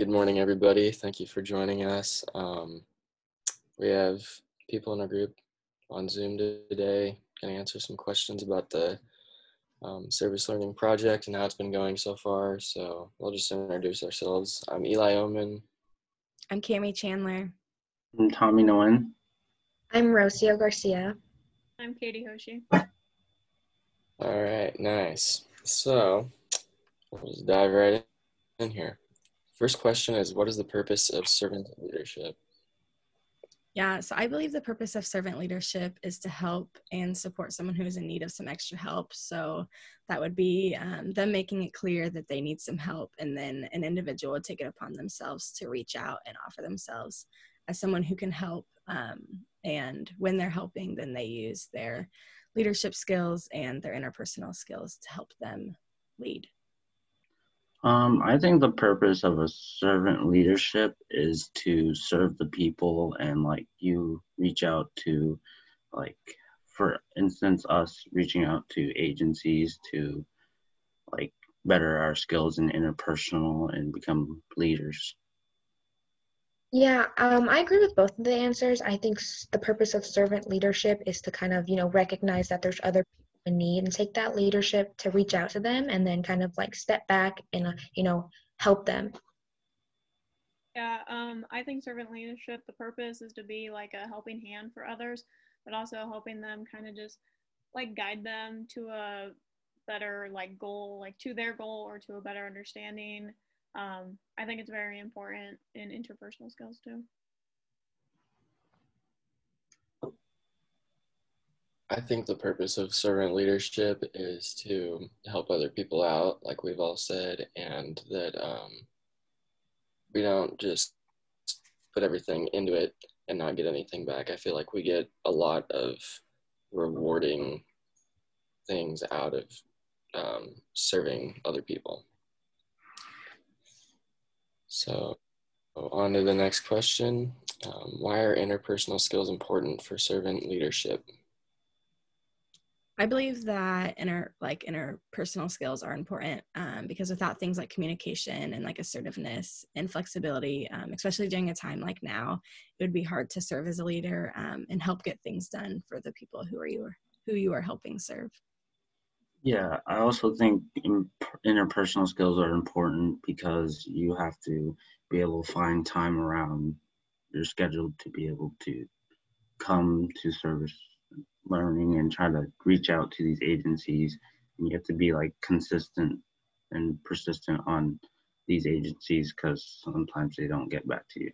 good morning, everybody. Thank you for joining us. Um, we have people in our group on Zoom today going to answer some questions about the um, service learning project and how it's been going so far. So we'll just introduce ourselves. I'm Eli Oman. I'm Cami Chandler. I'm Tommy Nguyen. I'm Rocio Garcia. I'm Katie Hoshi. All right, nice. So we'll just dive right in here. First question is What is the purpose of servant leadership? Yeah, so I believe the purpose of servant leadership is to help and support someone who is in need of some extra help. So that would be um, them making it clear that they need some help, and then an individual would take it upon themselves to reach out and offer themselves as someone who can help. Um, and when they're helping, then they use their leadership skills and their interpersonal skills to help them lead. Um, I think the purpose of a servant leadership is to serve the people and like you reach out to like for instance us reaching out to agencies to like better our skills in interpersonal and become leaders. Yeah, um, I agree with both of the answers. I think the purpose of servant leadership is to kind of, you know, recognize that there's other a need and take that leadership to reach out to them and then kind of like step back and uh, you know help them. Yeah um, i think servant leadership the purpose is to be like a helping hand for others but also helping them kind of just like guide them to a better like goal like to their goal or to a better understanding. Um, i think it's very important in interpersonal skills too I think the purpose of servant leadership is to help other people out, like we've all said, and that um, we don't just put everything into it and not get anything back. I feel like we get a lot of rewarding things out of um, serving other people. So, on to the next question. Um, why are interpersonal skills important for servant leadership? I believe that inner like interpersonal skills are important um, because without things like communication and like assertiveness and flexibility, um, especially during a time like now, it would be hard to serve as a leader um, and help get things done for the people who are you are, who you are helping serve. Yeah, I also think interpersonal skills are important because you have to be able to find time around your schedule to be able to come to service learning and try to reach out to these agencies. And you have to be like consistent and persistent on these agencies because sometimes they don't get back to you.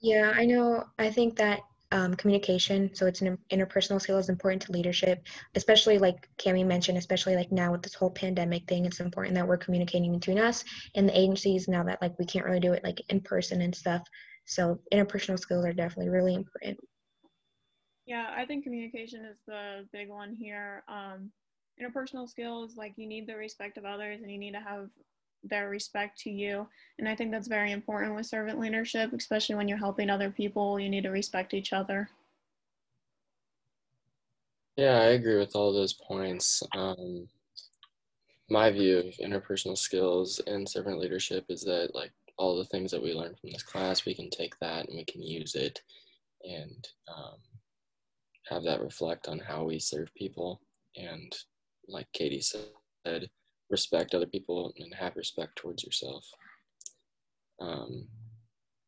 Yeah i know. I think that um, communication so it's an interpersonal skill is important to leadership especially like cami mentioned especially like now with this whole pandemic thing it's important that we're communicating between us and the agencies now that like we can't really do it like in person and stuff. So interpersonal skills are definitely really important yeah, I think communication is the big one here. Um, interpersonal skills, like you need the respect of others and you need to have their respect to you. And I think that's very important with servant leadership, especially when you're helping other people, you need to respect each other. Yeah, I agree with all those points. Um, my view of interpersonal skills and servant leadership is that, like, all the things that we learn from this class, we can take that and we can use it and um, have that reflect on how we serve people and like katie said respect other people and have respect towards yourself um,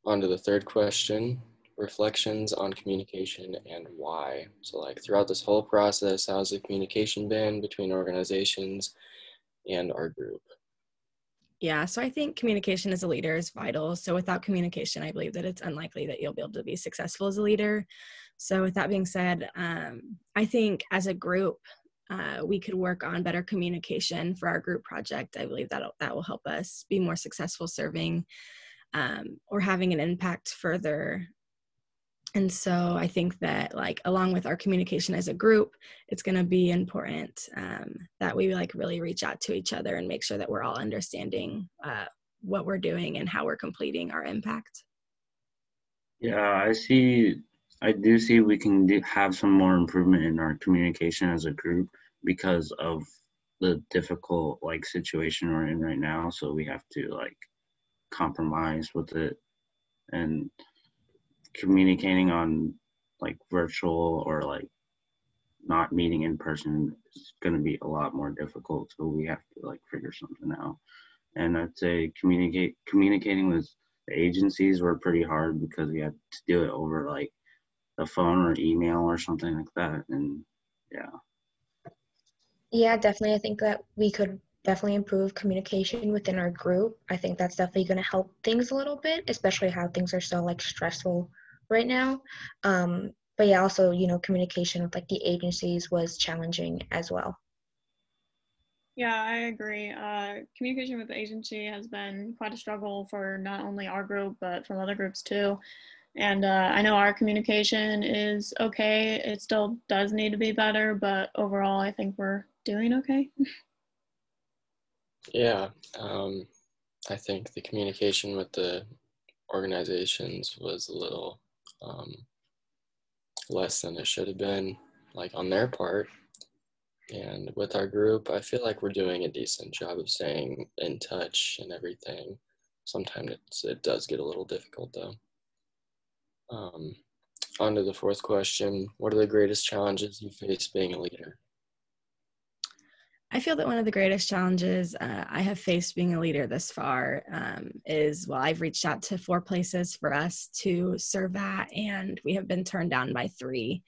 on to the third question reflections on communication and why so like throughout this whole process how's the communication been between organizations and our group yeah, so I think communication as a leader is vital. So without communication, I believe that it's unlikely that you'll be able to be successful as a leader. So, with that being said, um, I think as a group, uh, we could work on better communication for our group project. I believe that that will help us be more successful serving um, or having an impact further. And so I think that like along with our communication as a group, it's going to be important um, that we like really reach out to each other and make sure that we're all understanding uh, what we're doing and how we're completing our impact. Yeah, I see I do see we can do, have some more improvement in our communication as a group because of the difficult like situation we're in right now. So we have to like compromise with it and communicating on like virtual or like not meeting in person is going to be a lot more difficult so we have to like figure something out and i'd say communicate communicating with the agencies were pretty hard because we had to do it over like the phone or email or something like that and yeah. Yeah definitely i think that we could definitely improve communication within our group. I think that's definitely going to help things a little bit especially how things are so like stressful right now. Um, but yeah also you know communication with like the agencies was challenging as well. Yeah i agree. Uh, communication with the agency has been quite a struggle for not only our group but from other groups too and uh, i know our communication is okay it still does need to be better but overall i think we're doing okay yeah um, i think the communication with the organizations was a little um, less than it should have been, like on their part. And with our group, I feel like we're doing a decent job of staying in touch and everything. Sometimes it does get a little difficult though. Um, on to the fourth question What are the greatest challenges you face being a leader? I feel that one of the greatest challenges uh, I have faced being a leader this far um, is well, I've reached out to four places for us to serve at, and we have been turned down by three.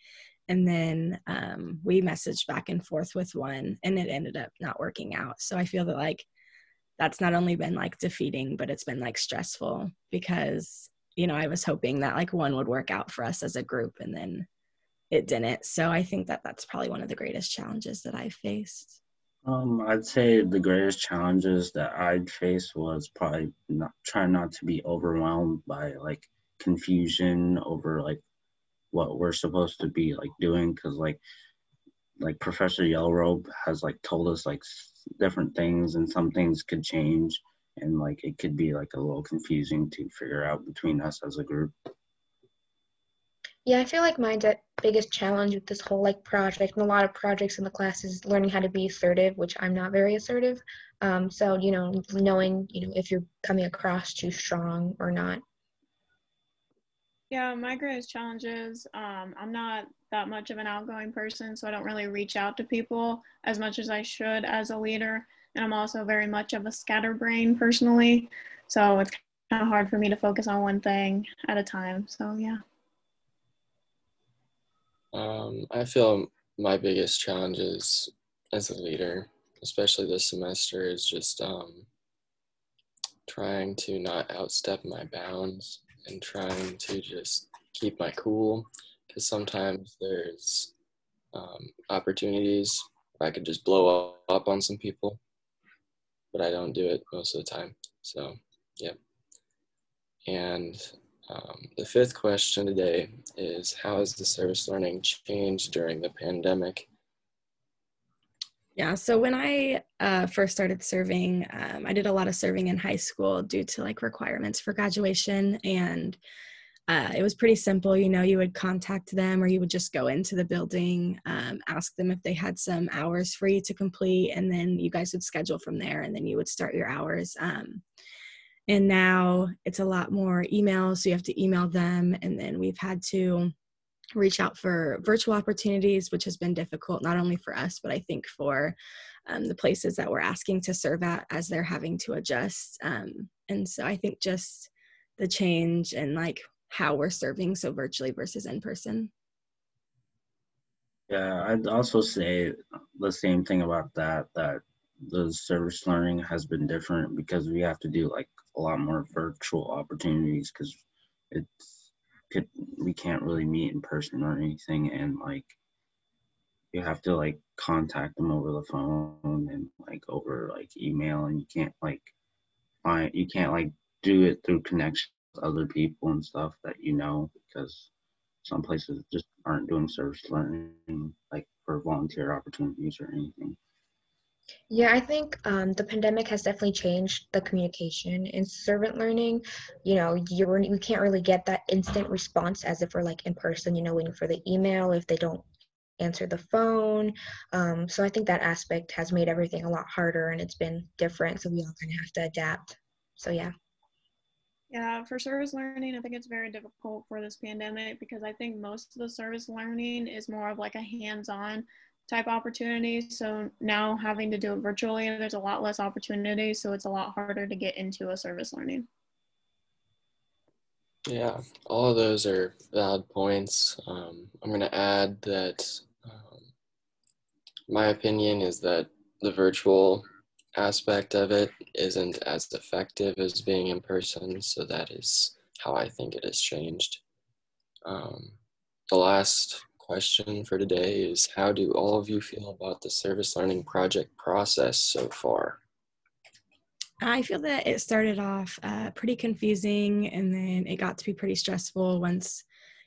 And then um, we messaged back and forth with one, and it ended up not working out. So I feel that like that's not only been like defeating, but it's been like stressful because you know I was hoping that like one would work out for us as a group, and then it didn't. So I think that that's probably one of the greatest challenges that I faced. Um, I'd say the greatest challenges that I'd face was probably not trying not to be overwhelmed by like confusion over like what we're supposed to be like doing because like like Professor Yellowrobe has like told us like different things and some things could change and like it could be like a little confusing to figure out between us as a group. Yeah, I feel like my de- biggest challenge with this whole like project and a lot of projects in the class is learning how to be assertive, which I'm not very assertive. Um, so you know, knowing you know if you're coming across too strong or not. Yeah, my greatest challenge is um, I'm not that much of an outgoing person, so I don't really reach out to people as much as I should as a leader. And I'm also very much of a scatterbrain personally, so it's kind of hard for me to focus on one thing at a time. So yeah. Um, I feel my biggest challenges as a leader, especially this semester, is just um, trying to not outstep my bounds and trying to just keep my cool. Because sometimes there's um, opportunities I could just blow up on some people, but I don't do it most of the time. So, yep. And um, the fifth question today is How has the service learning changed during the pandemic? Yeah, so when I uh, first started serving, um, I did a lot of serving in high school due to like requirements for graduation. And uh, it was pretty simple. You know, you would contact them or you would just go into the building, um, ask them if they had some hours free to complete, and then you guys would schedule from there and then you would start your hours. Um, and now it's a lot more email, so you have to email them and then we've had to reach out for virtual opportunities which has been difficult not only for us but i think for um, the places that we're asking to serve at as they're having to adjust um, and so i think just the change and like how we're serving so virtually versus in person? Yeah i'd also say the same thing about that that the service learning has been different because we have to do like a lot more virtual opportunities because it's could we can't really meet in person or anything and like you have to like contact them over the phone and like over like email and you can't like find you can't like do it through connection other people and stuff that you know because some places just aren't doing service learning like for volunteer opportunities or anything yeah, I think um, the pandemic has definitely changed the communication in servant learning. You know, you can't really get that instant response as if we're like in person. You know, waiting for the email if they don't answer the phone. Um, so I think that aspect has made everything a lot harder, and it's been different. So we all kind of have to adapt. So yeah. Yeah, for service learning, I think it's very difficult for this pandemic because I think most of the service learning is more of like a hands on type opportunity. So now having to do it virtually, there's a lot less opportunity. So it's a lot harder to get into a service learning. Yeah, all of those are valid points. Um, I'm going to add that um, my opinion is that the virtual aspect of it isn't as effective as being in person, so that is how I think it has changed. Um, the last question for today is How do all of you feel about the service learning project process so far? I feel that it started off uh, pretty confusing and then it got to be pretty stressful once,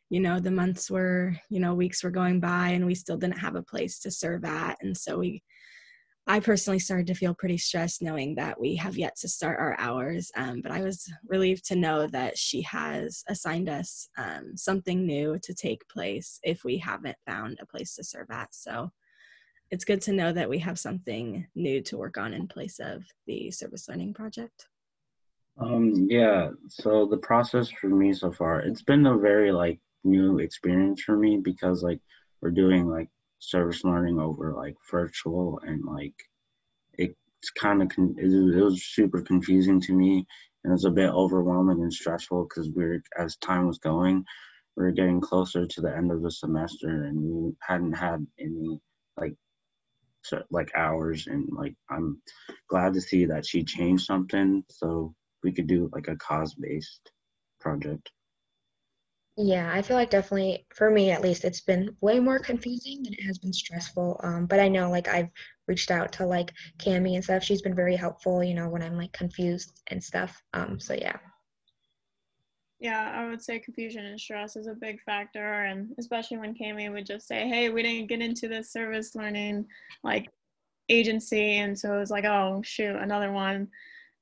you know, the months were, you know, weeks were going by and we still didn't have a place to serve at. And so we, I personally started to feel pretty stressed knowing that we have yet to start our hours. Um, but I was relieved to know that she has assigned us um, something new to take place if we haven't found a place to serve at. So it's good to know that we have something new to work on in place of the service learning project. Um, yeah, so the process for me so far, it's been a very like new experience for me because like we're doing like service learning over like virtual and like it's kind of con- it, was super confusing to me and it was a bit overwhelming and stressful because we are as time was going we were getting closer to the end of the semester and we hadn't had any like so, like hours and like i'm glad to see that she changed something so we could do like a cause based project yeah i feel like definitely for me at least it's been way more confusing than it has been stressful um, but i know like i've reached out to like cami and stuff she's been very helpful you know when i'm like confused and stuff um, so yeah yeah, I would say confusion and stress is a big factor, and especially when Cami would just say, "Hey, we didn't get into this service learning like agency," and so it was like, "Oh shoot, another one."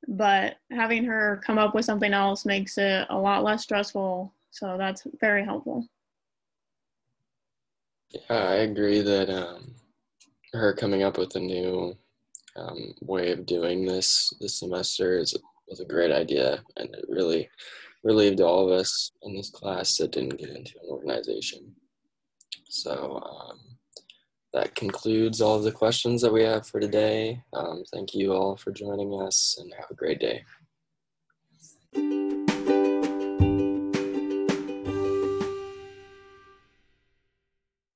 But having her come up with something else makes it a lot less stressful, so that's very helpful. Yeah, I agree that um, her coming up with a new um, way of doing this this semester is was a great idea, and it really relieved all of us in this class that didn't get into an organization. So um, that concludes all of the questions that we have for today. Um, thank you all for joining us and have a great day.